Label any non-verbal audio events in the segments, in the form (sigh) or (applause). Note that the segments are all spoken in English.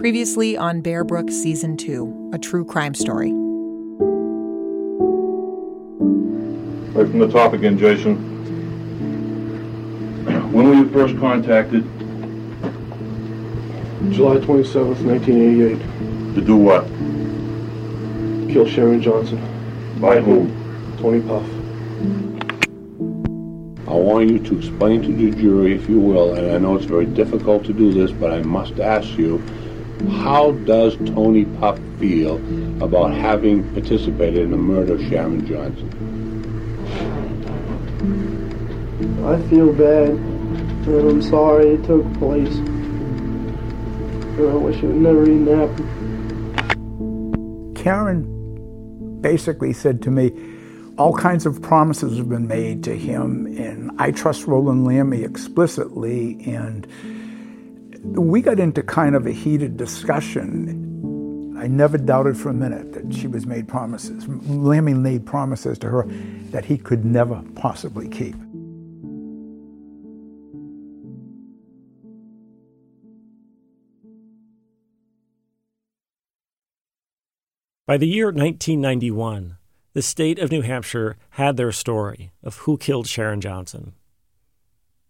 Previously on Bear Brook Season 2, a true crime story. Right from the top again, Jason. When were you first contacted? July 27th, 1988. To do what? Kill Sharon Johnson. By whom? Tony Puff. I want you to explain to the jury, if you will, and I know it's very difficult to do this, but I must ask you, how does Tony Puff feel about having participated in the murder of Sharon Johnson? I feel bad, and I'm sorry it took place. And I wish it would never even happened. Karen basically said to me, all kinds of promises have been made to him, and I trust Roland Lamy explicitly. And we got into kind of a heated discussion. I never doubted for a minute that she was made promises. Lamy made promises to her that he could never possibly keep. By the year 1991, the state of New Hampshire had their story of who killed Sharon Johnson.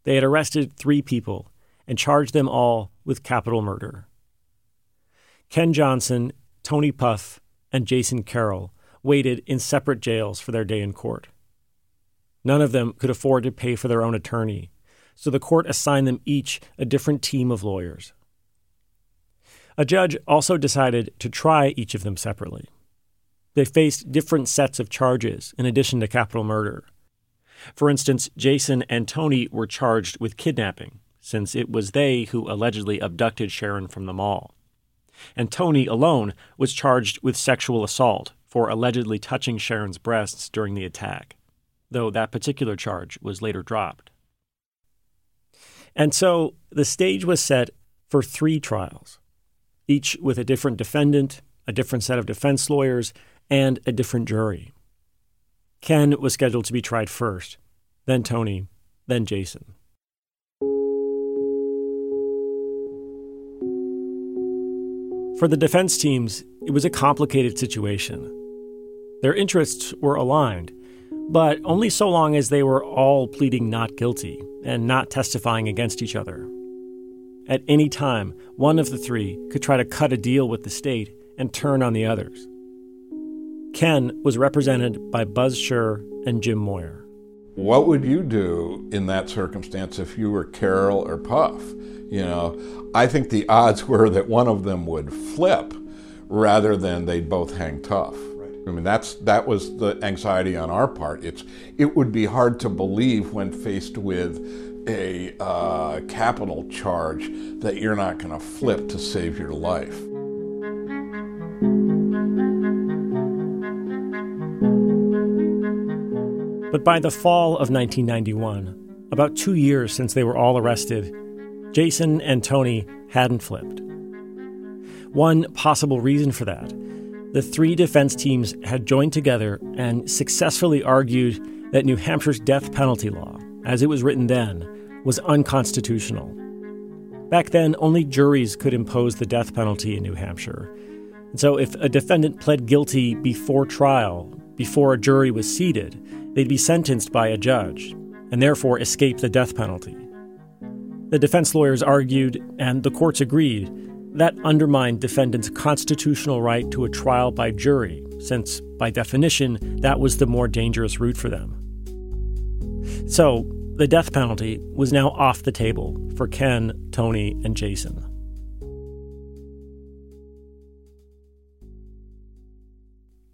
They had arrested three people and charged them all with capital murder. Ken Johnson, Tony Puff, and Jason Carroll waited in separate jails for their day in court. None of them could afford to pay for their own attorney, so the court assigned them each a different team of lawyers. A judge also decided to try each of them separately. They faced different sets of charges in addition to capital murder. For instance, Jason and Tony were charged with kidnapping, since it was they who allegedly abducted Sharon from the mall. And Tony alone was charged with sexual assault for allegedly touching Sharon's breasts during the attack, though that particular charge was later dropped. And so the stage was set for three trials, each with a different defendant, a different set of defense lawyers, and a different jury. Ken was scheduled to be tried first, then Tony, then Jason. For the defense teams, it was a complicated situation. Their interests were aligned, but only so long as they were all pleading not guilty and not testifying against each other. At any time, one of the three could try to cut a deal with the state and turn on the others. Ken was represented by Buzz Scherr and Jim Moir. What would you do in that circumstance if you were Carroll or Puff? You know, I think the odds (laughs) were that one of them would flip rather than they'd both hang tough. Right. I mean, that's that was the anxiety on our part. It's it would be hard to believe when faced with a uh, capital charge that you're not going to flip to save your life. But by the fall of 1991, about two years since they were all arrested, Jason and Tony hadn't flipped. One possible reason for that the three defense teams had joined together and successfully argued that New Hampshire's death penalty law, as it was written then, was unconstitutional. Back then, only juries could impose the death penalty in New Hampshire. And so, if a defendant pled guilty before trial, before a jury was seated, they'd be sentenced by a judge and therefore escape the death penalty. The defense lawyers argued, and the courts agreed, that undermined defendants' constitutional right to a trial by jury, since, by definition, that was the more dangerous route for them. So, the death penalty was now off the table for Ken, Tony, and Jason.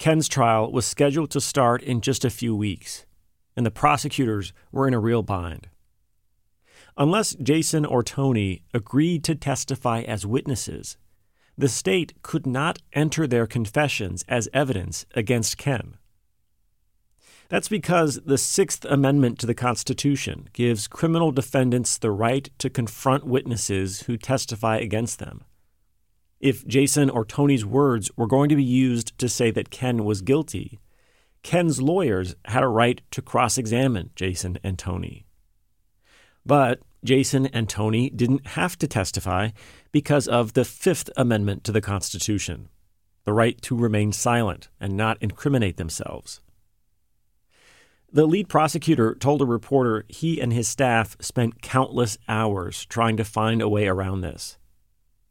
Ken's trial was scheduled to start in just a few weeks, and the prosecutors were in a real bind. Unless Jason or Tony agreed to testify as witnesses, the state could not enter their confessions as evidence against Ken. That's because the Sixth Amendment to the Constitution gives criminal defendants the right to confront witnesses who testify against them. If Jason or Tony's words were going to be used to say that Ken was guilty, Ken's lawyers had a right to cross examine Jason and Tony. But Jason and Tony didn't have to testify because of the Fifth Amendment to the Constitution the right to remain silent and not incriminate themselves. The lead prosecutor told a reporter he and his staff spent countless hours trying to find a way around this.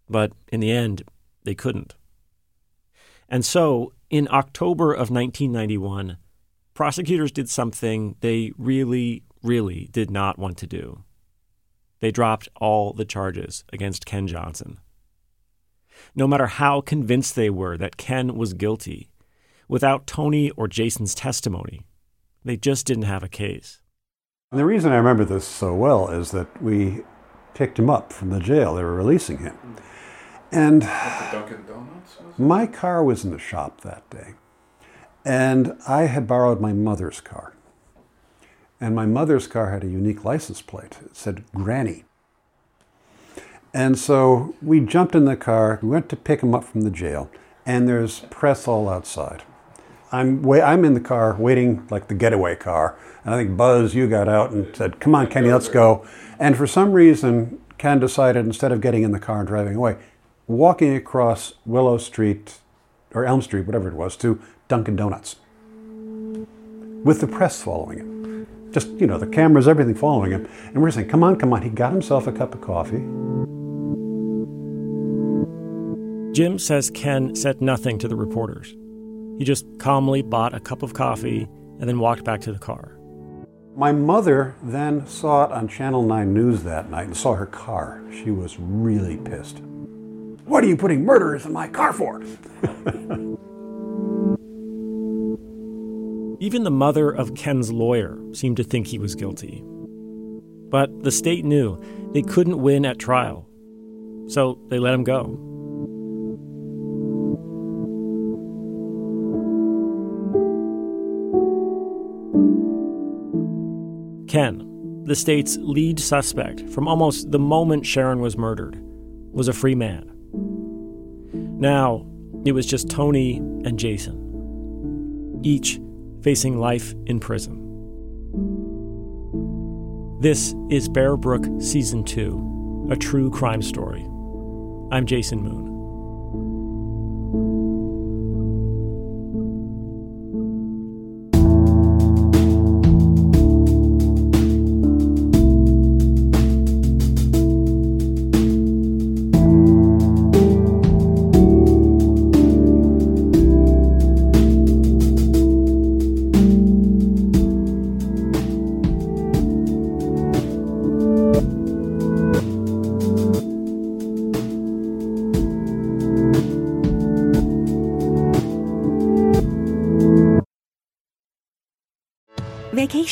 But in the end, they couldn't. And so, in October of 1991, prosecutors did something they really, really did not want to do they dropped all the charges against Ken Johnson. No matter how convinced they were that Ken was guilty, without Tony or Jason's testimony, they just didn't have a case. And the reason I remember this so well is that we picked him up from the jail. They were releasing him. And my car was in the shop that day. And I had borrowed my mother's car. And my mother's car had a unique license plate. It said Granny. And so we jumped in the car, we went to pick him up from the jail, and there's press all outside. I'm, way, I'm in the car waiting like the getaway car. And I think Buzz, you got out and said, Come on, Kenny, let's go. And for some reason, Ken decided instead of getting in the car and driving away, walking across Willow Street or Elm Street, whatever it was, to Dunkin' Donuts with the press following him just, you know, the cameras, everything following him. And we're saying, come on, come on. He got himself a cup of coffee. Jim says Ken said nothing to the reporters. He just calmly bought a cup of coffee and then walked back to the car. My mother then saw it on Channel 9 News that night and saw her car. She was really pissed. What are you putting murderers in my car for? Even the mother of Ken's lawyer seemed to think he was guilty. But the state knew they couldn't win at trial, so they let him go. Ken, the state's lead suspect from almost the moment Sharon was murdered, was a free man. Now, it was just Tony and Jason, each facing life in prison. This is Bear Brook Season 2, a true crime story. I'm Jason Moon.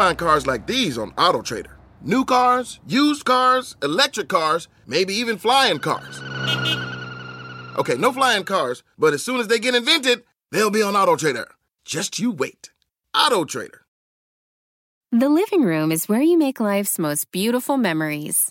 find cars like these on AutoTrader. New cars, used cars, electric cars, maybe even flying cars. Okay, no flying cars, but as soon as they get invented, they'll be on AutoTrader. Just you wait. AutoTrader. The living room is where you make life's most beautiful memories.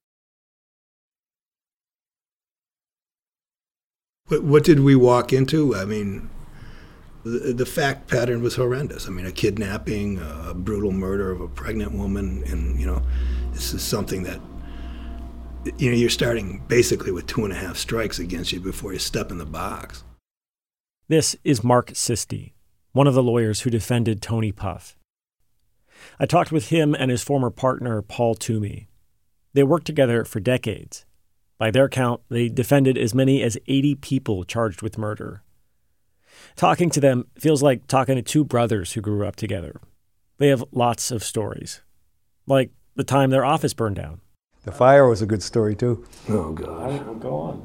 What, what did we walk into? I mean, the, the fact pattern was horrendous. I mean, a kidnapping, a brutal murder of a pregnant woman, and, you know, this is something that you know, you're starting basically with two and a half strikes against you before you step in the box. This is Mark Sisti, one of the lawyers who defended Tony Puff. I talked with him and his former partner, Paul Twomey. They worked together for decades. By their count, they defended as many as 80 people charged with murder. Talking to them feels like talking to two brothers who grew up together. They have lots of stories, like the time their office burned down. The fire was a good story too. Oh God! Go on.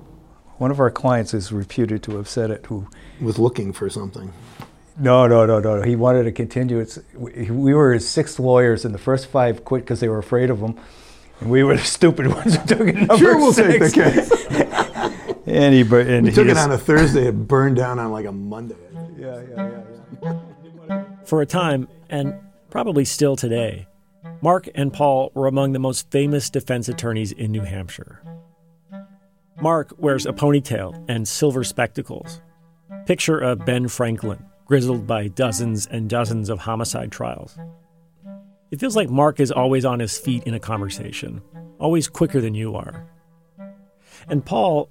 One of our clients is reputed to have said it. Who was looking for something? No, no, no, no. He wanted to continue. It's, we were his sixth lawyers, and the first five quit because they were afraid of him, and we were the stupid (laughs) ones who took it number sure, we'll six. take the case. and he, and we he took it just- on a Thursday. It burned down on like a Monday. (laughs) Yeah, yeah, yeah. yeah. For a time, and probably still today, Mark and Paul were among the most famous defense attorneys in New Hampshire. Mark wears a ponytail and silver spectacles. Picture of Ben Franklin, grizzled by dozens and dozens of homicide trials. It feels like Mark is always on his feet in a conversation, always quicker than you are. And Paul,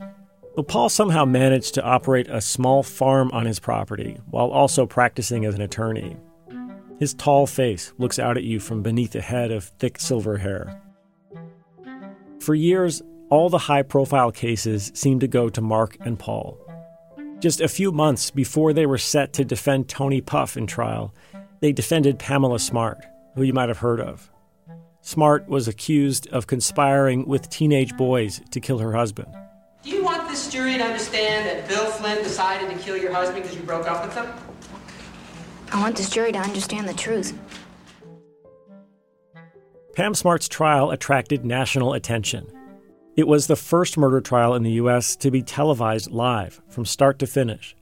well, Paul somehow managed to operate a small farm on his property while also practicing as an attorney. His tall face looks out at you from beneath a head of thick silver hair. For years, all the high profile cases seemed to go to Mark and Paul. Just a few months before they were set to defend Tony Puff in trial, they defended Pamela Smart, who you might have heard of. Smart was accused of conspiring with teenage boys to kill her husband. Do you want this jury to understand that Bill Flynn decided to kill your husband because you broke up with him? I want this jury to understand the truth. Pam Smart's trial attracted national attention. It was the first murder trial in the U.S. to be televised live from start to finish,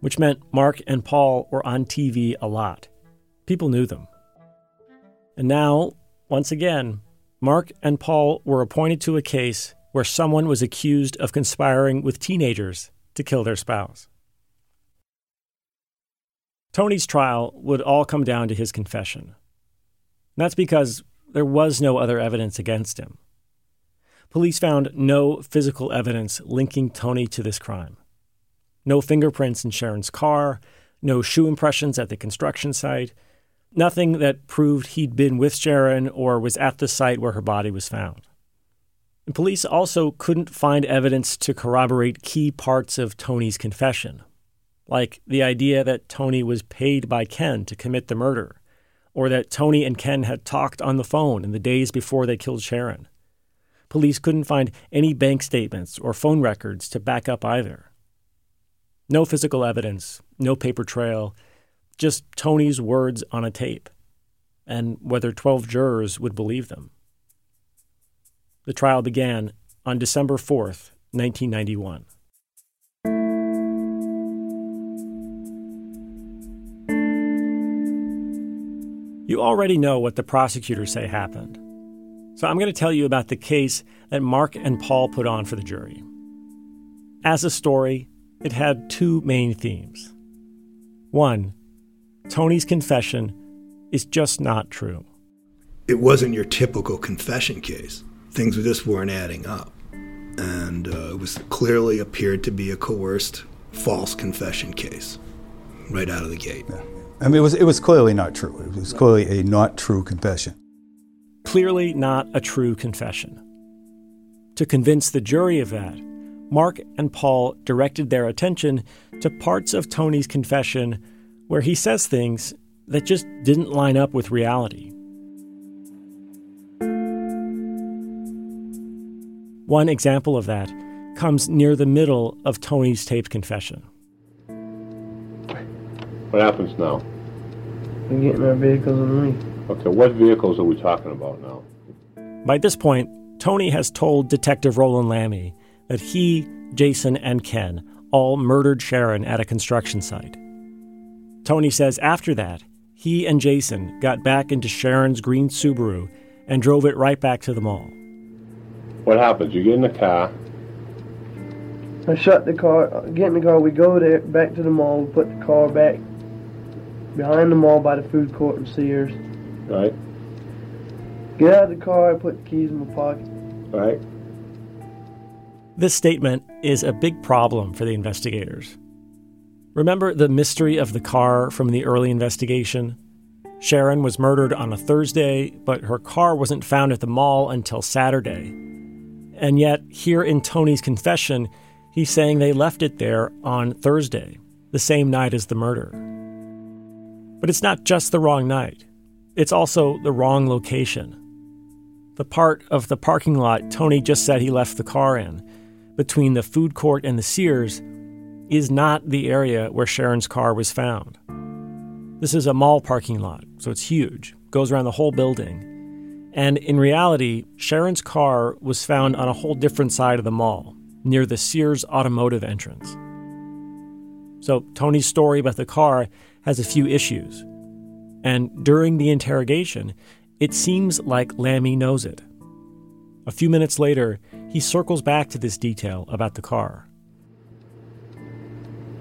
which meant Mark and Paul were on TV a lot. People knew them. And now, once again, Mark and Paul were appointed to a case where someone was accused of conspiring with teenagers to kill their spouse. Tony's trial would all come down to his confession. And that's because there was no other evidence against him. Police found no physical evidence linking Tony to this crime. No fingerprints in Sharon's car, no shoe impressions at the construction site, nothing that proved he'd been with Sharon or was at the site where her body was found. And police also couldn't find evidence to corroborate key parts of Tony's confession, like the idea that Tony was paid by Ken to commit the murder, or that Tony and Ken had talked on the phone in the days before they killed Sharon. Police couldn't find any bank statements or phone records to back up either. No physical evidence, no paper trail, just Tony's words on a tape, and whether 12 jurors would believe them. The trial began on December 4th, 1991. You already know what the prosecutors say happened. So I'm going to tell you about the case that Mark and Paul put on for the jury. As a story, it had two main themes. One, Tony's confession is just not true. It wasn't your typical confession case. Things just weren't adding up. And uh, it was clearly appeared to be a coerced false confession case right out of the gate. I mean, it was, it was clearly not true. It was clearly a not true confession. Clearly not a true confession. To convince the jury of that, Mark and Paul directed their attention to parts of Tony's confession where he says things that just didn't line up with reality. One example of that comes near the middle of Tony's taped confession. What happens now? We get in our vehicles and leave. Okay, what vehicles are we talking about now? By this point, Tony has told Detective Roland Lamy that he, Jason, and Ken all murdered Sharon at a construction site. Tony says after that, he and Jason got back into Sharon's green Subaru and drove it right back to the mall. What happens? You get in the car. I shut the car, get in the car, we go there, back to the mall, we put the car back behind the mall by the food court and Sears. Right. Get out of the car, I put the keys in my pocket. Right. This statement is a big problem for the investigators. Remember the mystery of the car from the early investigation? Sharon was murdered on a Thursday, but her car wasn't found at the mall until Saturday. And yet, here in Tony's confession, he's saying they left it there on Thursday, the same night as the murder. But it's not just the wrong night, it's also the wrong location. The part of the parking lot Tony just said he left the car in, between the food court and the Sears, is not the area where Sharon's car was found. This is a mall parking lot, so it's huge, goes around the whole building. And in reality, Sharon's car was found on a whole different side of the mall, near the Sears automotive entrance. So Tony's story about the car has a few issues. And during the interrogation, it seems like Lamy knows it. A few minutes later, he circles back to this detail about the car.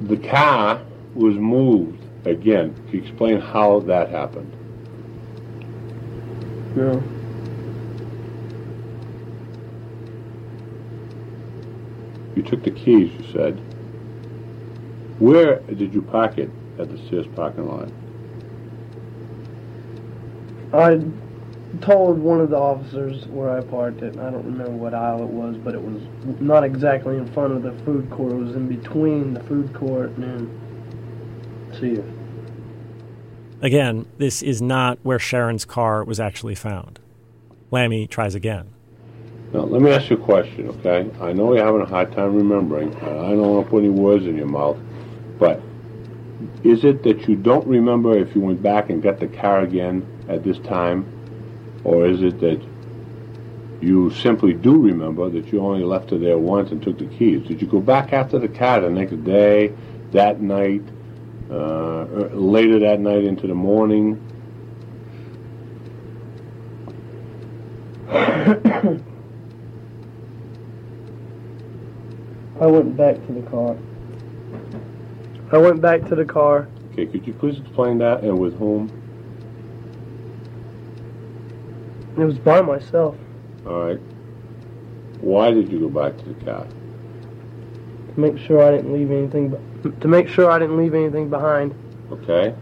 The car was moved again. Can you explain how that happened? No. You took the keys, you said. Where did you park it at the Sears parking lot? I told one of the officers where I parked it. I don't remember what aisle it was, but it was not exactly in front of the food court. It was in between the food court and Sears. Again, this is not where Sharon's car was actually found. Lamy tries again. Now, let me ask you a question, okay? I know you're having a hard time remembering. I don't want to put any words in your mouth, but is it that you don't remember if you went back and got the car again at this time, or is it that you simply do remember that you only left it there once and took the keys? Did you go back after the car the next day, that night, uh, later that night into the morning? (coughs) I went back to the car. I went back to the car. Okay, could you please explain that and with whom? It was by myself. All right. Why did you go back to the car? To make sure I didn't leave anything. To make sure I didn't leave anything behind. Okay.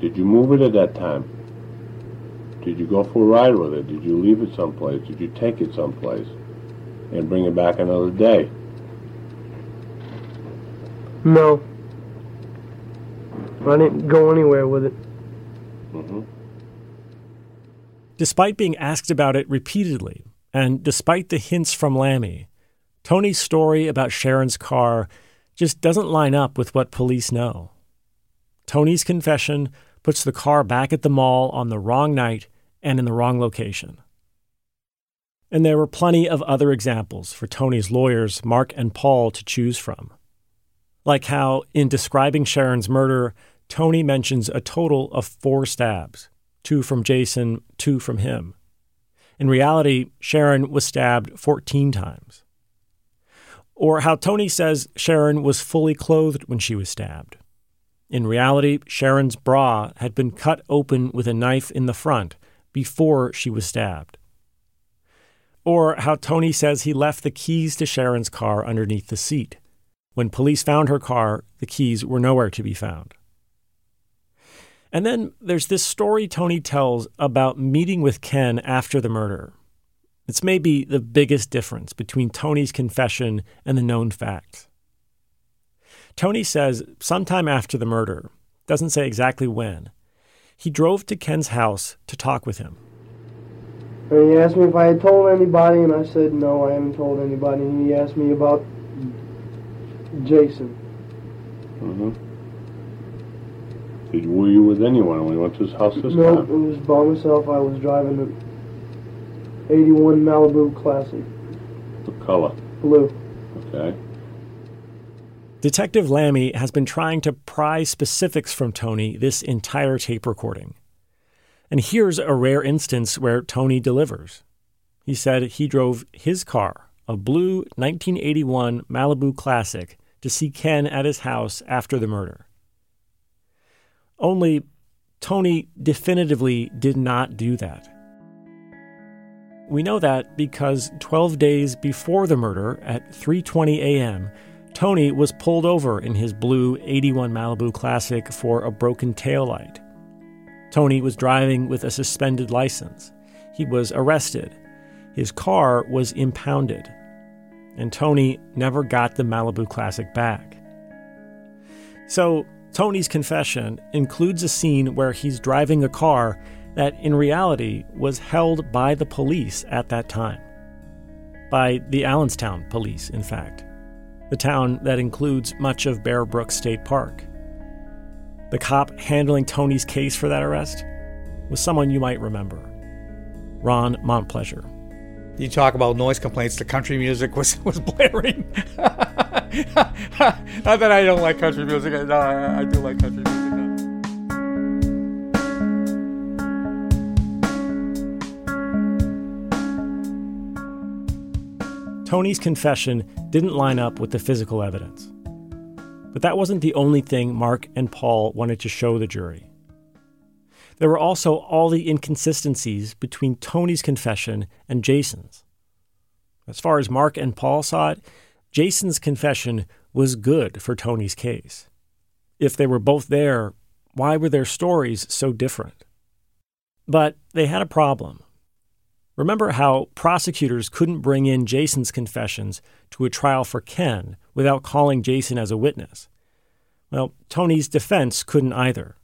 Did you move it at that time? Did you go for a ride with it? Did you leave it someplace? Did you take it someplace and bring it back another day? No. I didn't go anywhere with it. Mm-hmm. Despite being asked about it repeatedly, and despite the hints from Lamy, Tony's story about Sharon's car just doesn't line up with what police know. Tony's confession puts the car back at the mall on the wrong night and in the wrong location. And there were plenty of other examples for Tony's lawyers, Mark and Paul, to choose from. Like how, in describing Sharon's murder, Tony mentions a total of four stabs two from Jason, two from him. In reality, Sharon was stabbed 14 times. Or how Tony says Sharon was fully clothed when she was stabbed. In reality, Sharon's bra had been cut open with a knife in the front before she was stabbed. Or how Tony says he left the keys to Sharon's car underneath the seat. When police found her car, the keys were nowhere to be found. And then there's this story Tony tells about meeting with Ken after the murder. It's maybe the biggest difference between Tony's confession and the known facts. Tony says sometime after the murder, doesn't say exactly when, he drove to Ken's house to talk with him. And he asked me if I had told anybody, and I said no, I haven't told anybody. And he asked me about Jason. Mm-hmm. Did, were you with anyone when we went to his house this No, time? No, it was by myself. I was driving an 81 Malibu Classic, What color? blue. Okay. Detective Lamy has been trying to pry specifics from Tony this entire tape recording. And here's a rare instance where Tony delivers. He said he drove his car, a blue 1981 Malibu Classic, to see Ken at his house after the murder. Only Tony definitively did not do that. We know that because 12 days before the murder at 3:20 a.m., Tony was pulled over in his blue 81 Malibu Classic for a broken taillight. Tony was driving with a suspended license. He was arrested. His car was impounded. And Tony never got the Malibu Classic back. So, Tony's confession includes a scene where he's driving a car that in reality was held by the police at that time. By the Allenstown police, in fact, the town that includes much of Bear Brook State Park. The cop handling Tony's case for that arrest was someone you might remember Ron Montpleasure. You talk about noise complaints, the country music was, (laughs) was blaring. Not that I don't like country music, no, I, I do like country music. Tony's confession didn't line up with the physical evidence. But that wasn't the only thing Mark and Paul wanted to show the jury. There were also all the inconsistencies between Tony's confession and Jason's. As far as Mark and Paul saw it, Jason's confession was good for Tony's case. If they were both there, why were their stories so different? But they had a problem. Remember how prosecutors couldn't bring in Jason's confessions to a trial for Ken without calling Jason as a witness? Well, Tony's defense couldn't either.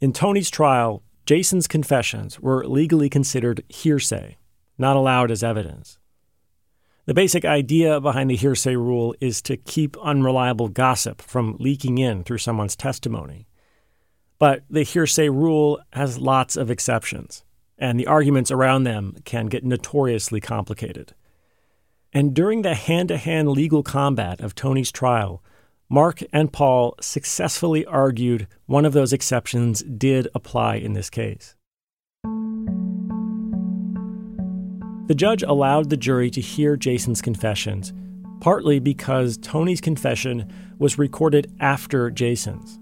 In Tony's trial, Jason's confessions were legally considered hearsay, not allowed as evidence. The basic idea behind the hearsay rule is to keep unreliable gossip from leaking in through someone's testimony. But the hearsay rule has lots of exceptions and the arguments around them can get notoriously complicated. And during the hand to hand legal combat of Tony's trial, Mark and Paul successfully argued one of those exceptions did apply in this case. The judge allowed the jury to hear Jason's confessions, partly because Tony's confession was recorded after Jason's.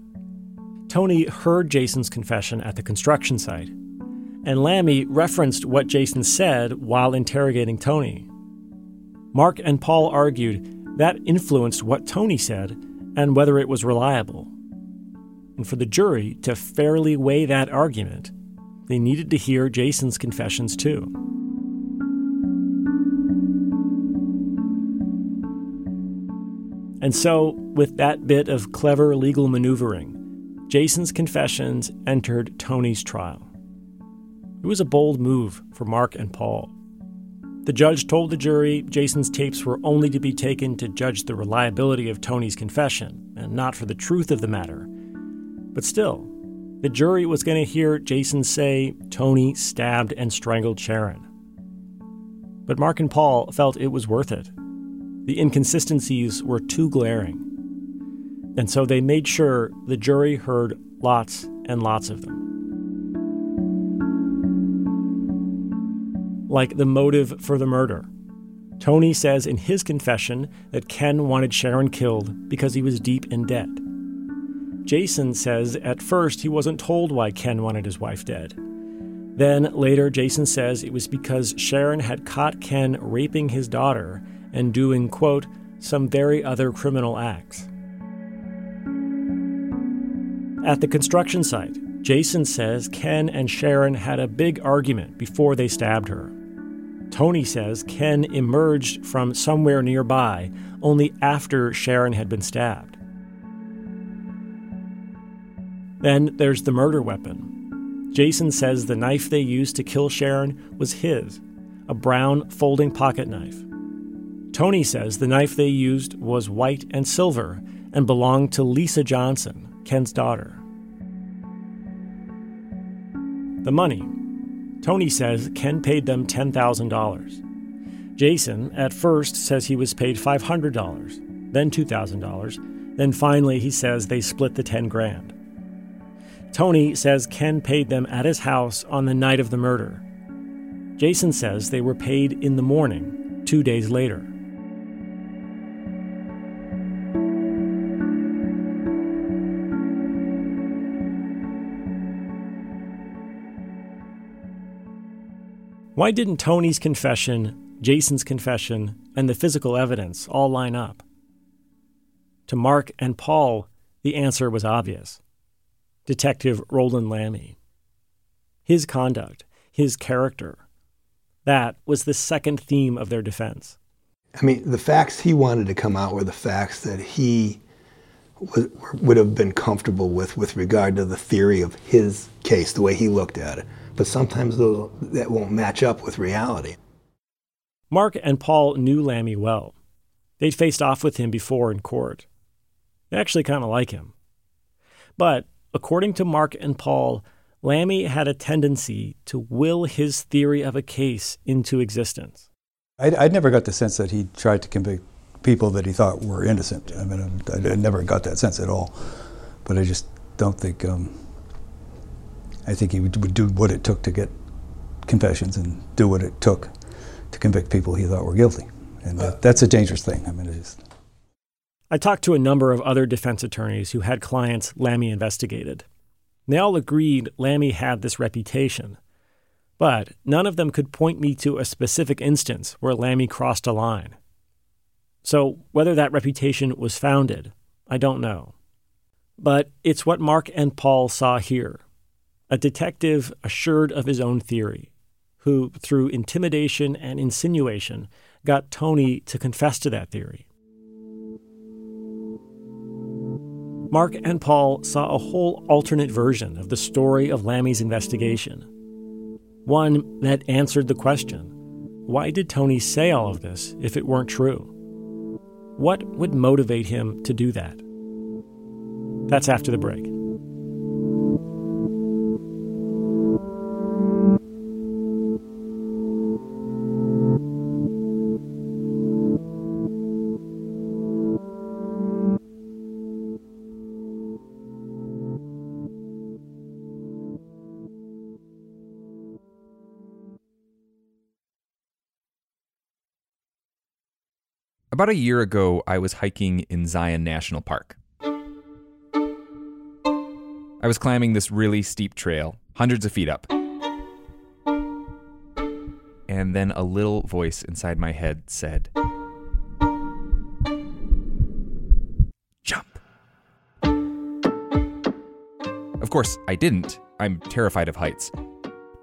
Tony heard Jason's confession at the construction site, and Lamy referenced what Jason said while interrogating Tony. Mark and Paul argued that influenced what Tony said and whether it was reliable. And for the jury to fairly weigh that argument, they needed to hear Jason's confessions too. And so, with that bit of clever legal maneuvering, Jason's confessions entered Tony's trial. It was a bold move for Mark and Paul. The judge told the jury Jason's tapes were only to be taken to judge the reliability of Tony's confession and not for the truth of the matter. But still, the jury was going to hear Jason say Tony stabbed and strangled Sharon. But Mark and Paul felt it was worth it. The inconsistencies were too glaring. And so they made sure the jury heard lots and lots of them. Like the motive for the murder. Tony says in his confession that Ken wanted Sharon killed because he was deep in debt. Jason says at first he wasn't told why Ken wanted his wife dead. Then later, Jason says it was because Sharon had caught Ken raping his daughter and doing, quote, some very other criminal acts. At the construction site, Jason says Ken and Sharon had a big argument before they stabbed her. Tony says Ken emerged from somewhere nearby only after Sharon had been stabbed. Then there's the murder weapon. Jason says the knife they used to kill Sharon was his, a brown folding pocket knife. Tony says the knife they used was white and silver and belonged to Lisa Johnson, Ken's daughter. The money. Tony says Ken paid them $10,000. Jason, at first, says he was paid $500, then $2,000, then finally he says they split the 10 grand. Tony says Ken paid them at his house on the night of the murder. Jason says they were paid in the morning, two days later. Why didn't Tony's confession, Jason's confession, and the physical evidence all line up? To Mark and Paul, the answer was obvious. Detective Roland Lamy. His conduct, his character, that was the second theme of their defense. I mean, the facts he wanted to come out were the facts that he would, would have been comfortable with with regard to the theory of his case, the way he looked at it but sometimes those, that won't match up with reality. Mark and Paul knew Lamy well. They'd faced off with him before in court. They actually kind of like him. But according to Mark and Paul, Lamy had a tendency to will his theory of a case into existence. I, I never got the sense that he tried to convict people that he thought were innocent. I mean, I, I never got that sense at all. But I just don't think um, I think he would, do what it took to get confessions and do what it took to convict people he thought were guilty. And that, uh, that's a dangerous thing. I mean, it is. I talked to a number of other defense attorneys who had clients Lamy investigated. They all agreed Lamy had this reputation. But none of them could point me to a specific instance where Lamy crossed a line. So, whether that reputation was founded, I don't know. But it's what Mark and Paul saw here a detective assured of his own theory, who, through intimidation and insinuation, got Tony to confess to that theory. Mark and Paul saw a whole alternate version of the story of Lamy's investigation. One that answered the question why did Tony say all of this if it weren't true? What would motivate him to do that? That's after the break. About a year ago, I was hiking in Zion National Park. I was climbing this really steep trail, hundreds of feet up. And then a little voice inside my head said, Jump. Of course, I didn't. I'm terrified of heights.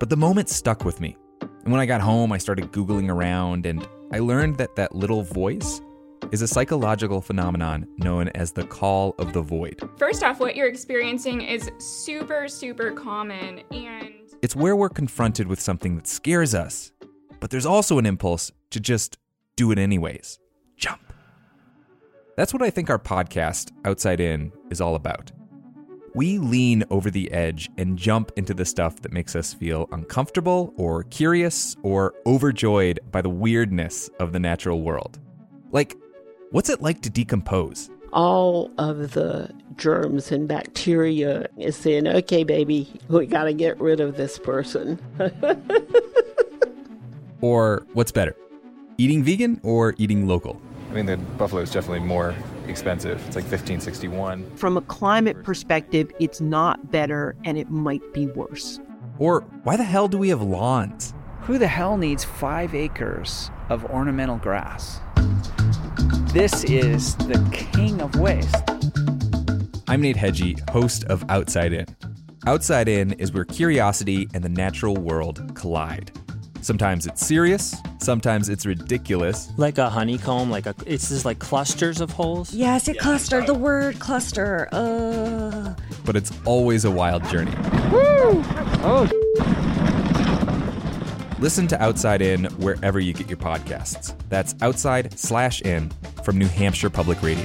But the moment stuck with me. And when I got home, I started Googling around and I learned that that little voice is a psychological phenomenon known as the call of the void. First off, what you're experiencing is super, super common, and it's where we're confronted with something that scares us, but there's also an impulse to just do it anyways jump. That's what I think our podcast, Outside In, is all about. We lean over the edge and jump into the stuff that makes us feel uncomfortable or curious or overjoyed by the weirdness of the natural world. Like, what's it like to decompose? All of the germs and bacteria is saying, okay, baby, we got to get rid of this person. (laughs) or what's better, eating vegan or eating local? I mean, the buffalo is definitely more expensive. It's like 1561. From a climate perspective, it's not better and it might be worse. Or why the hell do we have lawns? Who the hell needs five acres of ornamental grass? This is the king of waste. I'm Nate Hegyi, host of Outside In. Outside In is where curiosity and the natural world collide. Sometimes it's serious, Sometimes it's ridiculous. Like a honeycomb, like a it's just like clusters of holes. Yes, it cluster. The word cluster. Uh. But it's always a wild journey. Woo! Oh. Listen to Outside In wherever you get your podcasts. That's outside slash in from New Hampshire Public Radio.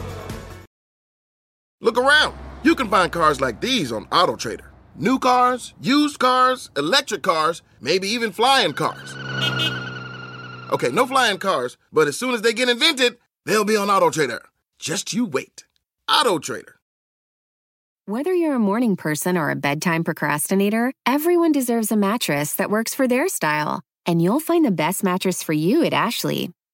Around. You can find cars like these on AutoTrader. New cars, used cars, electric cars, maybe even flying cars. Okay, no flying cars, but as soon as they get invented, they'll be on AutoTrader. Just you wait. AutoTrader. Whether you're a morning person or a bedtime procrastinator, everyone deserves a mattress that works for their style. And you'll find the best mattress for you at Ashley.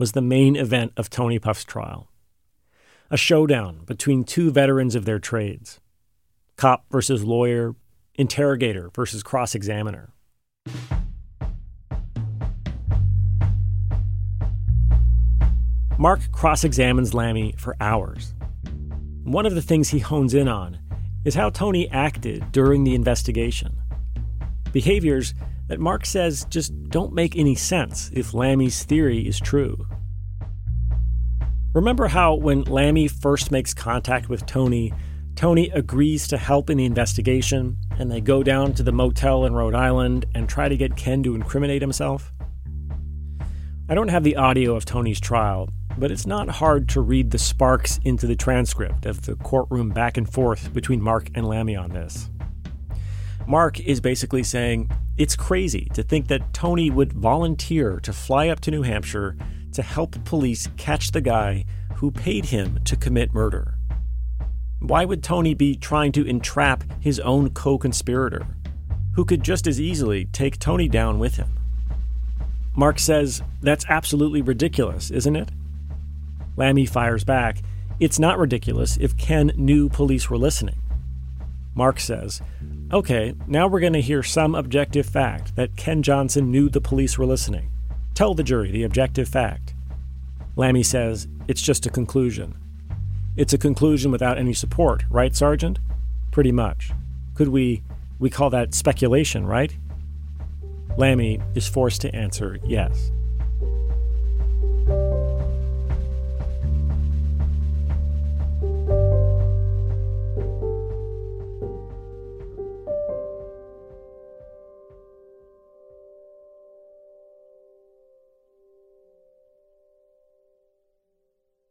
was the main event of Tony Pfaff's trial. A showdown between two veterans of their trades cop versus lawyer, interrogator versus cross examiner. Mark cross examines Lamy for hours. One of the things he hones in on is how Tony acted during the investigation. Behaviors that Mark says just don't make any sense if Lamy's theory is true. Remember how when Lamy first makes contact with Tony, Tony agrees to help in the investigation and they go down to the motel in Rhode Island and try to get Ken to incriminate himself? I don't have the audio of Tony's trial, but it's not hard to read the sparks into the transcript of the courtroom back and forth between Mark and Lamy on this. Mark is basically saying it's crazy to think that Tony would volunteer to fly up to New Hampshire to help police catch the guy who paid him to commit murder. Why would Tony be trying to entrap his own co conspirator, who could just as easily take Tony down with him? Mark says, That's absolutely ridiculous, isn't it? Lamy fires back, It's not ridiculous if Ken knew police were listening. Mark says, Okay, now we're going to hear some objective fact that Ken Johnson knew the police were listening. Tell the jury the objective fact. Lamy says, It's just a conclusion. It's a conclusion without any support, right, Sergeant? Pretty much. Could we we call that speculation, right? Lamy is forced to answer yes.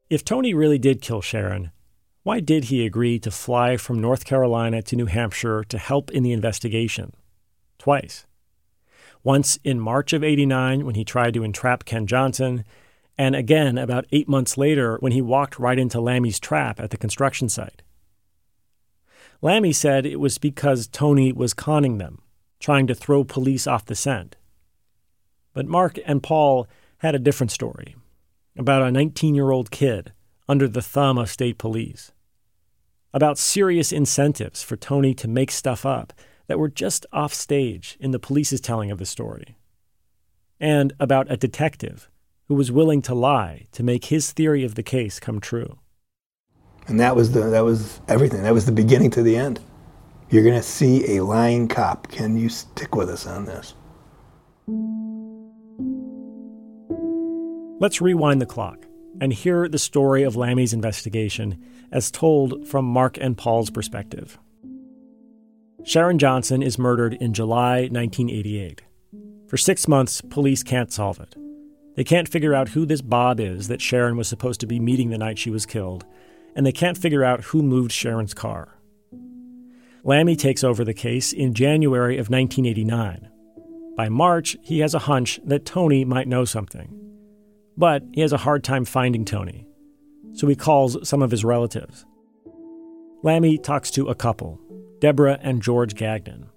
If Tony really did kill Sharon, why did he agree to fly from North Carolina to New Hampshire to help in the investigation? Twice. Once in March of 89 when he tried to entrap Ken Johnson, and again about eight months later when he walked right into Lamy's trap at the construction site. Lamy said it was because Tony was conning them, trying to throw police off the scent. But Mark and Paul had a different story about a 19 year old kid under the thumb of state police, about serious incentives for Tony to make stuff up that were just off stage in the police's telling of the story, and about a detective who was willing to lie to make his theory of the case come true. And that was the that was everything. That was the beginning to the end. You're going to see a lying cop. Can you stick with us on this? Let's rewind the clock and hear the story of Lamy's investigation as told from Mark and Paul's perspective. Sharon Johnson is murdered in July 1988. For six months, police can't solve it. They can't figure out who this Bob is that Sharon was supposed to be meeting the night she was killed, and they can't figure out who moved Sharon's car. Lamy takes over the case in January of 1989. By March, he has a hunch that Tony might know something. But he has a hard time finding Tony, so he calls some of his relatives. Lamy talks to a couple, Deborah and George Gagnon.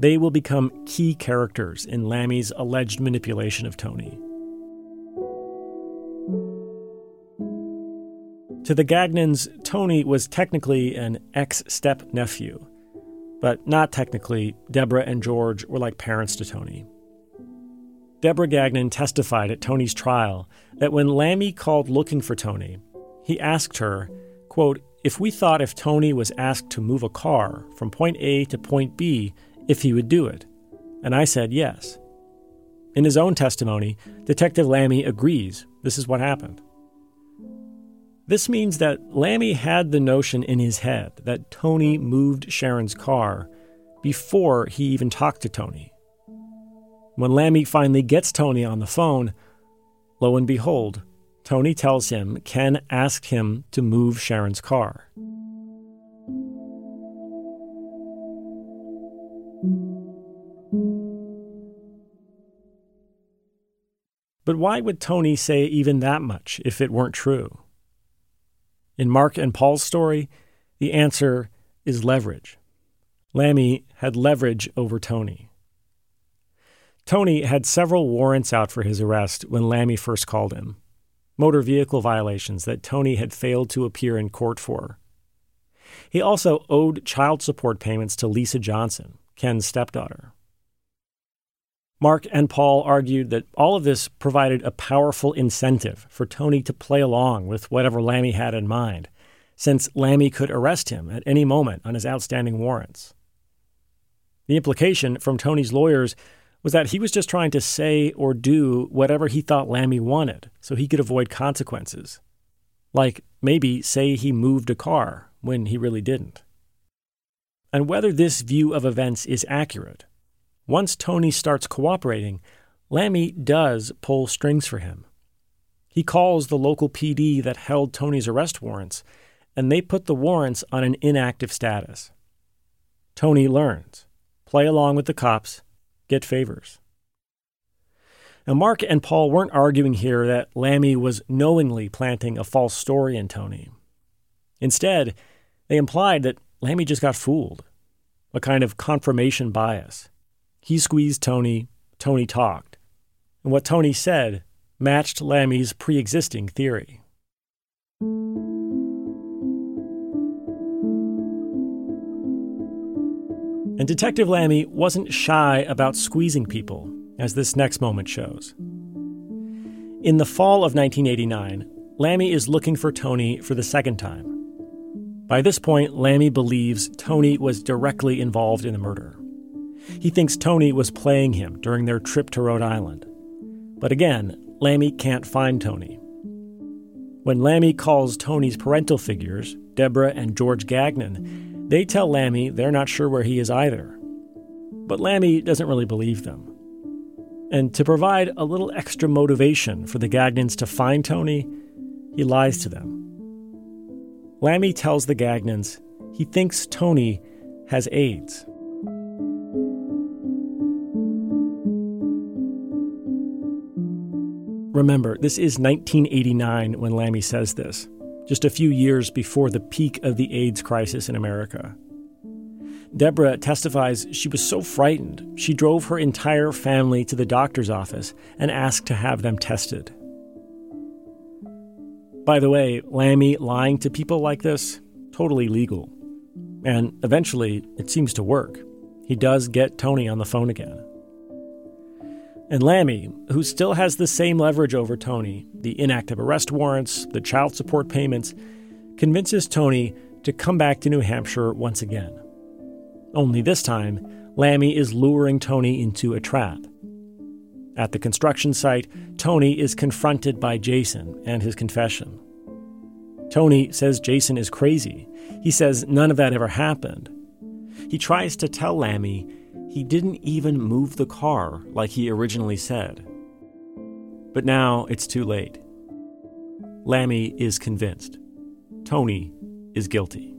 They will become key characters in Lamy's alleged manipulation of Tony. To the Gagnons, Tony was technically an ex step nephew, but not technically. Deborah and George were like parents to Tony. Deborah Gagnon testified at Tony's trial that when Lamy called looking for Tony, he asked her, quote, if we thought if Tony was asked to move a car from point A to point B, if he would do it. And I said yes. In his own testimony, Detective Lamy agrees this is what happened. This means that Lamy had the notion in his head that Tony moved Sharon's car before he even talked to Tony. When Lamy finally gets Tony on the phone, lo and behold, Tony tells him Ken asked him to move Sharon's car. But why would Tony say even that much if it weren't true? In Mark and Paul's story, the answer is leverage. Lamy had leverage over Tony. Tony had several warrants out for his arrest when Lamy first called him motor vehicle violations that Tony had failed to appear in court for. He also owed child support payments to Lisa Johnson, Ken's stepdaughter. Mark and Paul argued that all of this provided a powerful incentive for Tony to play along with whatever Lamy had in mind, since Lamy could arrest him at any moment on his outstanding warrants. The implication from Tony's lawyers was that he was just trying to say or do whatever he thought Lamy wanted so he could avoid consequences. Like maybe say he moved a car when he really didn't. And whether this view of events is accurate once Tony starts cooperating, Lamy does pull strings for him. He calls the local PD that held Tony's arrest warrants, and they put the warrants on an inactive status. Tony learns play along with the cops, get favors. Now, Mark and Paul weren't arguing here that Lamy was knowingly planting a false story in Tony. Instead, they implied that Lamy just got fooled, a kind of confirmation bias. He squeezed Tony, Tony talked. And what Tony said matched Lamy's pre existing theory. And Detective Lamy wasn't shy about squeezing people, as this next moment shows. In the fall of 1989, Lamy is looking for Tony for the second time. By this point, Lamy believes Tony was directly involved in the murder. He thinks Tony was playing him during their trip to Rhode Island. But again, Lamy can't find Tony. When Lamy calls Tony's parental figures, Deborah and George Gagnon, they tell Lamy they're not sure where he is either. But Lamy doesn't really believe them. And to provide a little extra motivation for the Gagnons to find Tony, he lies to them. Lamy tells the Gagnons he thinks Tony has AIDS. Remember, this is 1989 when Lamy says this, just a few years before the peak of the AIDS crisis in America. Deborah testifies she was so frightened, she drove her entire family to the doctor's office and asked to have them tested. By the way, Lamy lying to people like this, totally legal. And eventually, it seems to work. He does get Tony on the phone again. And Lamy, who still has the same leverage over Tony the inactive arrest warrants, the child support payments convinces Tony to come back to New Hampshire once again. Only this time, Lamy is luring Tony into a trap. At the construction site, Tony is confronted by Jason and his confession. Tony says Jason is crazy. He says none of that ever happened. He tries to tell Lamy he didn't even move the car like he originally said. But now it's too late. Lamy is convinced. Tony is guilty.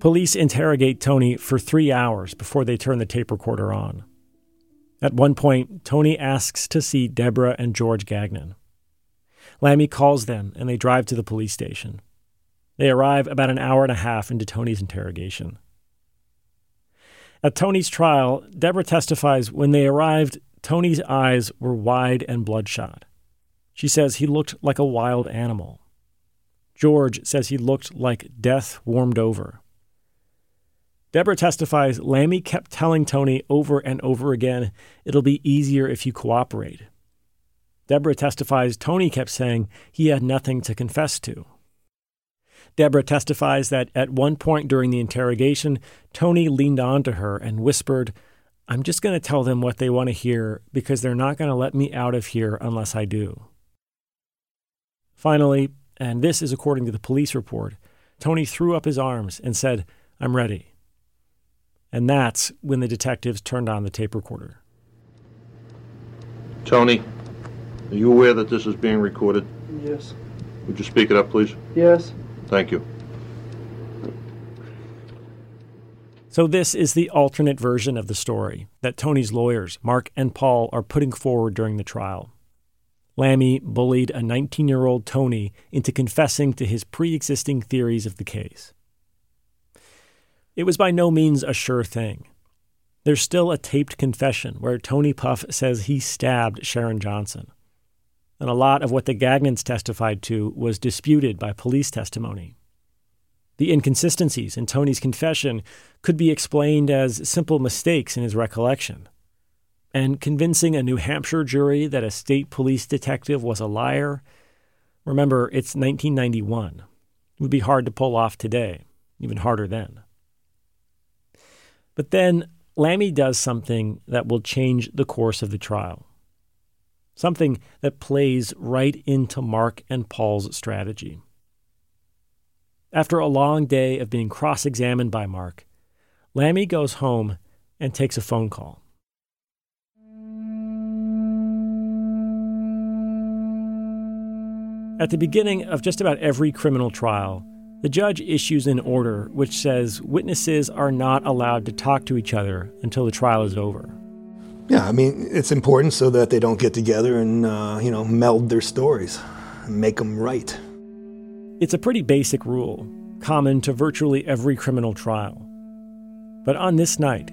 Police interrogate Tony for three hours before they turn the tape recorder on. At one point, Tony asks to see Deborah and George Gagnon. Lamy calls them and they drive to the police station. They arrive about an hour and a half into Tony's interrogation. At Tony's trial, Deborah testifies when they arrived, Tony's eyes were wide and bloodshot. She says he looked like a wild animal. George says he looked like death warmed over. Deborah testifies Lamy kept telling Tony over and over again, it'll be easier if you cooperate. Deborah testifies Tony kept saying he had nothing to confess to. Deborah testifies that at one point during the interrogation, Tony leaned on to her and whispered, I'm just going to tell them what they want to hear because they're not going to let me out of here unless I do. Finally, and this is according to the police report, Tony threw up his arms and said, I'm ready. And that's when the detectives turned on the tape recorder. Tony, are you aware that this is being recorded? Yes. Would you speak it up, please? Yes. Thank you. So, this is the alternate version of the story that Tony's lawyers, Mark and Paul, are putting forward during the trial. Lamy bullied a 19 year old Tony into confessing to his pre existing theories of the case. It was by no means a sure thing. There's still a taped confession where Tony Pfaff says he stabbed Sharon Johnson. And a lot of what the Gagnons testified to was disputed by police testimony. The inconsistencies in Tony's confession could be explained as simple mistakes in his recollection. And convincing a New Hampshire jury that a state police detective was a liar, remember, it's 1991, it would be hard to pull off today, even harder then. But then Lamy does something that will change the course of the trial. Something that plays right into Mark and Paul's strategy. After a long day of being cross examined by Mark, Lamy goes home and takes a phone call. At the beginning of just about every criminal trial, the judge issues an order which says witnesses are not allowed to talk to each other until the trial is over. Yeah, I mean, it's important so that they don't get together and, uh, you know, meld their stories, and make them right. It's a pretty basic rule, common to virtually every criminal trial. But on this night,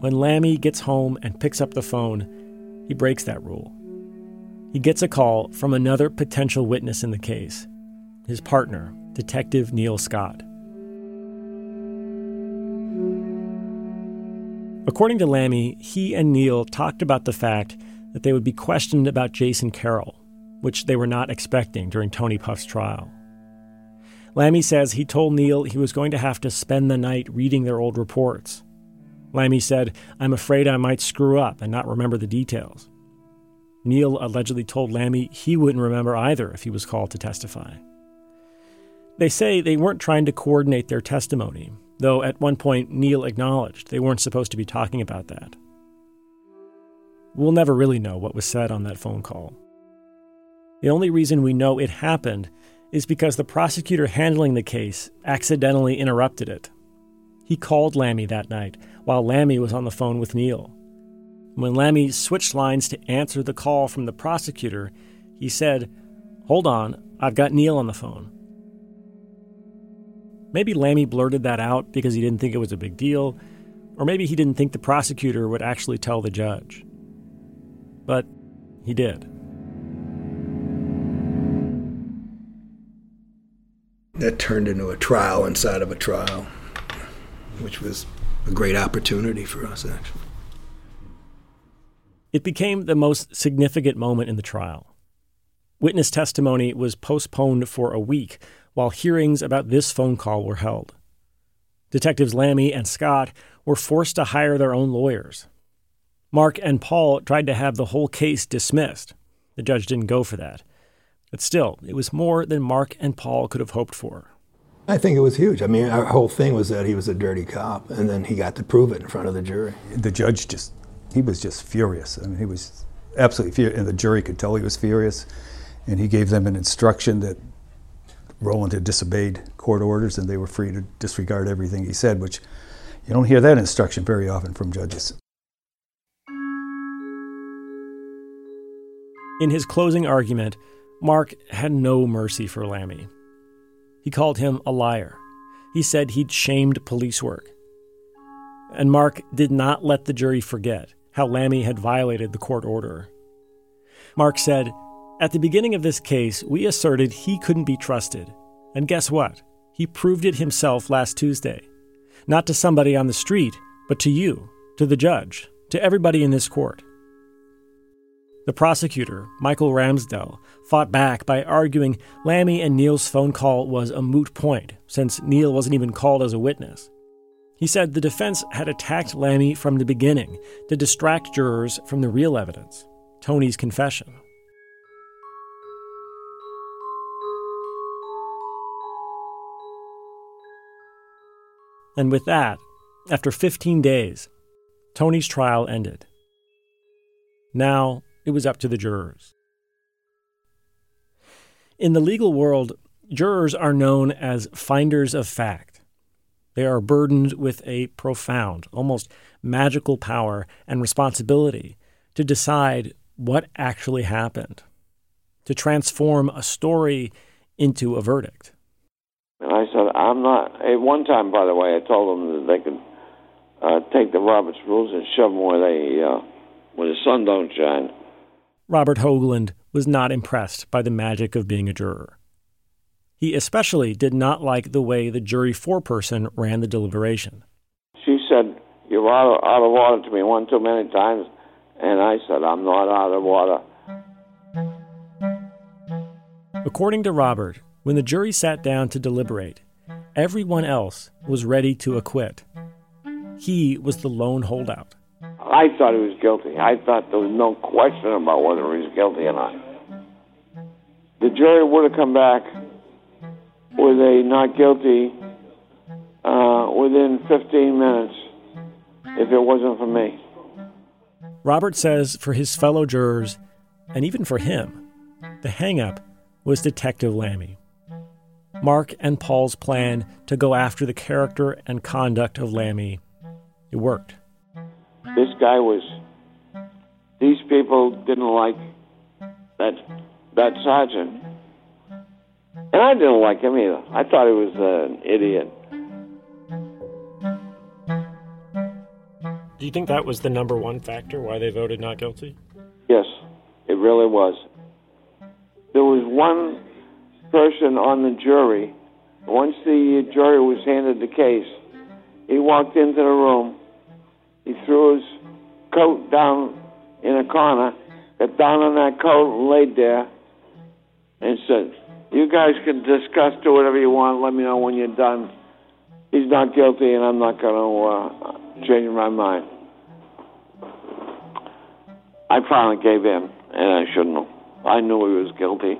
when Lamy gets home and picks up the phone, he breaks that rule. He gets a call from another potential witness in the case, his partner, Detective Neil Scott. According to Lamy, he and Neil talked about the fact that they would be questioned about Jason Carroll, which they were not expecting during Tony Pfaff's trial. Lamy says he told Neil he was going to have to spend the night reading their old reports. Lamy said, I'm afraid I might screw up and not remember the details. Neil allegedly told Lamy he wouldn't remember either if he was called to testify. They say they weren't trying to coordinate their testimony, though at one point Neil acknowledged they weren't supposed to be talking about that. We'll never really know what was said on that phone call. The only reason we know it happened is because the prosecutor handling the case accidentally interrupted it. He called Lamy that night while Lamy was on the phone with Neil. When Lamy switched lines to answer the call from the prosecutor, he said, Hold on, I've got Neil on the phone. Maybe Lamy blurted that out because he didn't think it was a big deal, or maybe he didn't think the prosecutor would actually tell the judge. But he did. That turned into a trial inside of a trial, which was a great opportunity for us, actually. It became the most significant moment in the trial. Witness testimony was postponed for a week while hearings about this phone call were held. Detectives Lamy and Scott were forced to hire their own lawyers. Mark and Paul tried to have the whole case dismissed. The judge didn't go for that. But still, it was more than Mark and Paul could have hoped for. I think it was huge. I mean, our whole thing was that he was a dirty cop, and then he got to prove it in front of the jury. The judge just, he was just furious. I mean, he was absolutely furious, and the jury could tell he was furious. And he gave them an instruction that Roland had disobeyed court orders and they were free to disregard everything he said, which you don't hear that instruction very often from judges. In his closing argument, Mark had no mercy for Lamy. He called him a liar. He said he'd shamed police work. And Mark did not let the jury forget how Lamy had violated the court order. Mark said, At the beginning of this case, we asserted he couldn't be trusted. And guess what? He proved it himself last Tuesday. Not to somebody on the street, but to you, to the judge, to everybody in this court. The prosecutor, Michael Ramsdell, fought back by arguing Lamy and Neil's phone call was a moot point, since Neil wasn't even called as a witness. He said the defense had attacked Lamy from the beginning to distract jurors from the real evidence Tony's confession. And with that, after 15 days, Tony's trial ended. Now it was up to the jurors. In the legal world, jurors are known as finders of fact. They are burdened with a profound, almost magical power and responsibility to decide what actually happened, to transform a story into a verdict. And I said, I'm not. At one time, by the way, I told them that they could uh, take the Roberts rules and shove them where they, uh, where the sun don't shine. Robert Hoagland was not impressed by the magic of being a juror. He especially did not like the way the jury foreperson ran the deliberation. She said, You're out of, out of order to me one too many times. And I said, I'm not out of order. According to Robert, when the jury sat down to deliberate, everyone else was ready to acquit. He was the lone holdout. I thought he was guilty. I thought there was no question about whether he was guilty or not. The jury would have come back with a not guilty uh, within 15 minutes if it wasn't for me. Robert says for his fellow jurors, and even for him, the hangup was Detective Lamy. Mark and Paul's plan to go after the character and conduct of Lamy, it worked. This guy was. These people didn't like that that sergeant, and I didn't like him either. I thought he was an idiot. Do you think that was the number one factor why they voted not guilty? Yes, it really was. There was one person on the jury. Once the jury was handed the case, he walked into the room. He threw his coat down in a corner, got down on that coat and laid there, and said, "You guys can discuss, do whatever you want. Let me know when you're done. He's not guilty, and I'm not going to uh, change my mind." I finally gave in, and I shouldn't have. I knew he was guilty,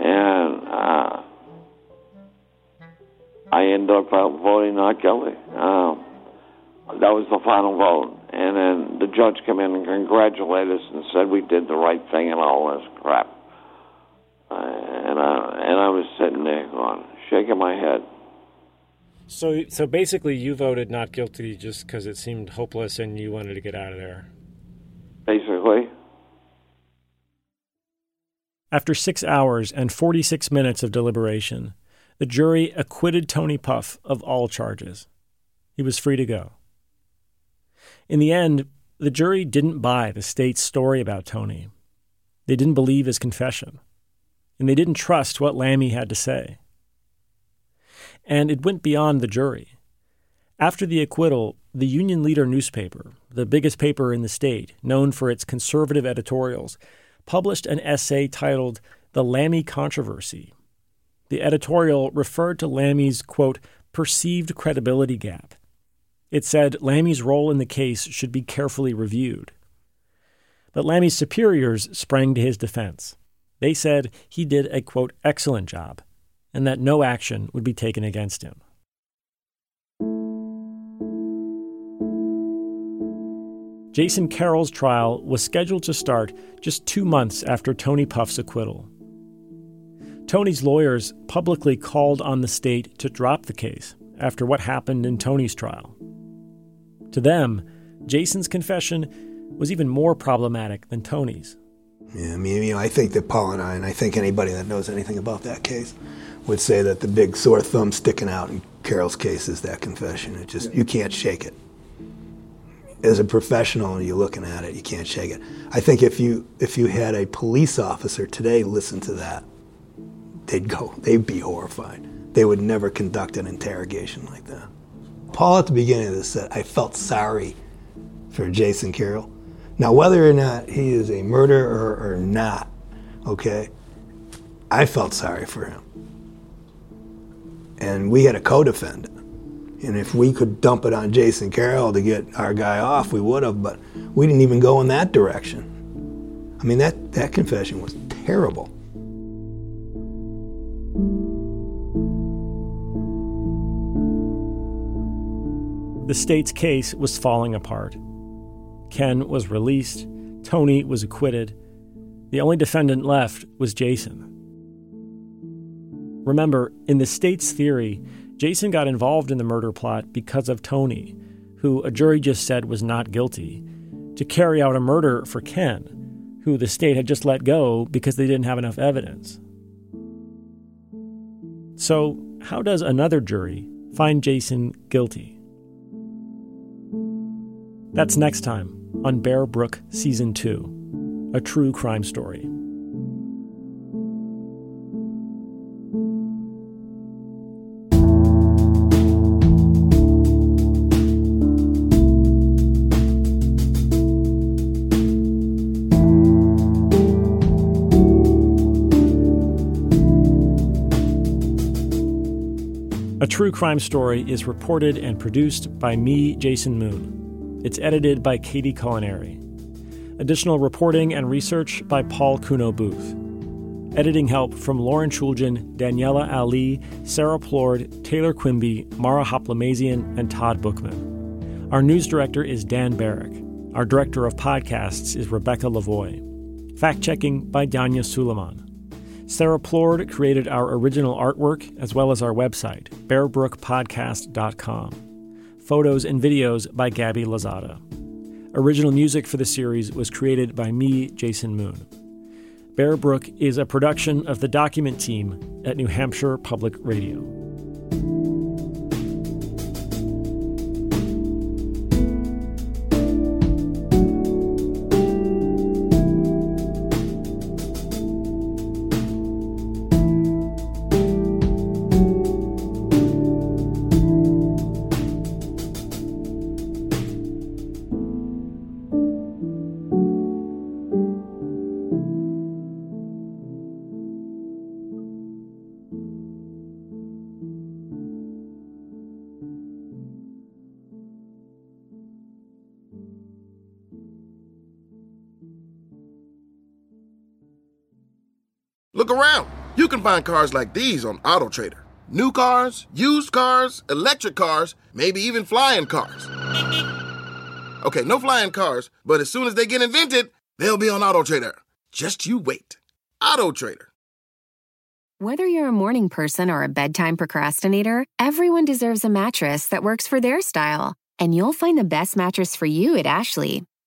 and uh, I ended up uh, voting not guilty. Um, that was the final vote, and then the judge came in and congratulated us and said we did the right thing and all this crap. Uh, and I and I was sitting there going, shaking my head. So, so basically, you voted not guilty just because it seemed hopeless and you wanted to get out of there. Basically. After six hours and 46 minutes of deliberation, the jury acquitted Tony Pfaff of all charges. He was free to go. In the end, the jury didn't buy the state's story about Tony. They didn't believe his confession, and they didn't trust what Lamy had to say. And it went beyond the jury. After the acquittal, the Union Leader newspaper, the biggest paper in the state, known for its conservative editorials, published an essay titled The Lamy Controversy. The editorial referred to Lamy's, quote, perceived credibility gap. It said Lamy's role in the case should be carefully reviewed. But Lamy's superiors sprang to his defense. They said he did a, quote, excellent job, and that no action would be taken against him. Jason Carroll's trial was scheduled to start just two months after Tony Pfaff's acquittal. Tony's lawyers publicly called on the state to drop the case after what happened in Tony's trial. To them, Jason's confession was even more problematic than Tony's. Yeah, I mean, you know, I think that Paul and I, and I think anybody that knows anything about that case, would say that the big sore thumb sticking out in Carroll's case is that confession. It just you can't shake it. As a professional, and you're looking at it, you can't shake it. I think if you if you had a police officer today listen to that, they'd go, they'd be horrified. They would never conduct an interrogation like that. Paul at the beginning of this said, I felt sorry for Jason Carroll. Now, whether or not he is a murderer or, not, okay, I felt sorry for him. And we had a co defendant. And if we could dump it on Jason Carroll to get our guy off, we would have, but we didn't even go in that direction. I mean, that, that confession was terrible. The state's case was falling apart. Ken was released, Tony was acquitted. The only defendant left was Jason. Remember, in the state's theory, Jason got involved in the murder plot because of Tony, who a jury just said was not guilty, to carry out a murder for Ken, who the state had just let go because they didn't have enough evidence. So, how does another jury find Jason guilty? That's next time on Bear Brook Season 2, a true crime story. True Crime Story is reported and produced by me, Jason Moon. It's edited by Katie Colaneri. Additional reporting and research by Paul Cuno-Booth. Editing help from Lauren Chooljian, Daniela Allee, Sara Plourde, Taylor Quimby, Mara Hoplamazian, and Todd Bookman. Our news director is Dan Barrick. Our director of podcasts is Rebecca Lavoie. Fact checking by Danya Suleiman. Sara Plourde created our original artwork as well as our website, bearbrookpodcast.com. Photos and videos by Gaby Lozada. Original music for the series was created by me, Jason Moon. Bear Brook is a production of the document team at New Hampshire Public Radio. Can find cars like these on AutoTrader. New cars, used cars, electric cars, maybe even flying cars. Okay, no flying cars, but as soon as they get invented, they'll be on AutoTrader. Just you wait. AutoTrader. Whether you're a morning person or a bedtime procrastinator, everyone deserves a mattress that works for their style. And you'll find the best mattress for you at Ashley.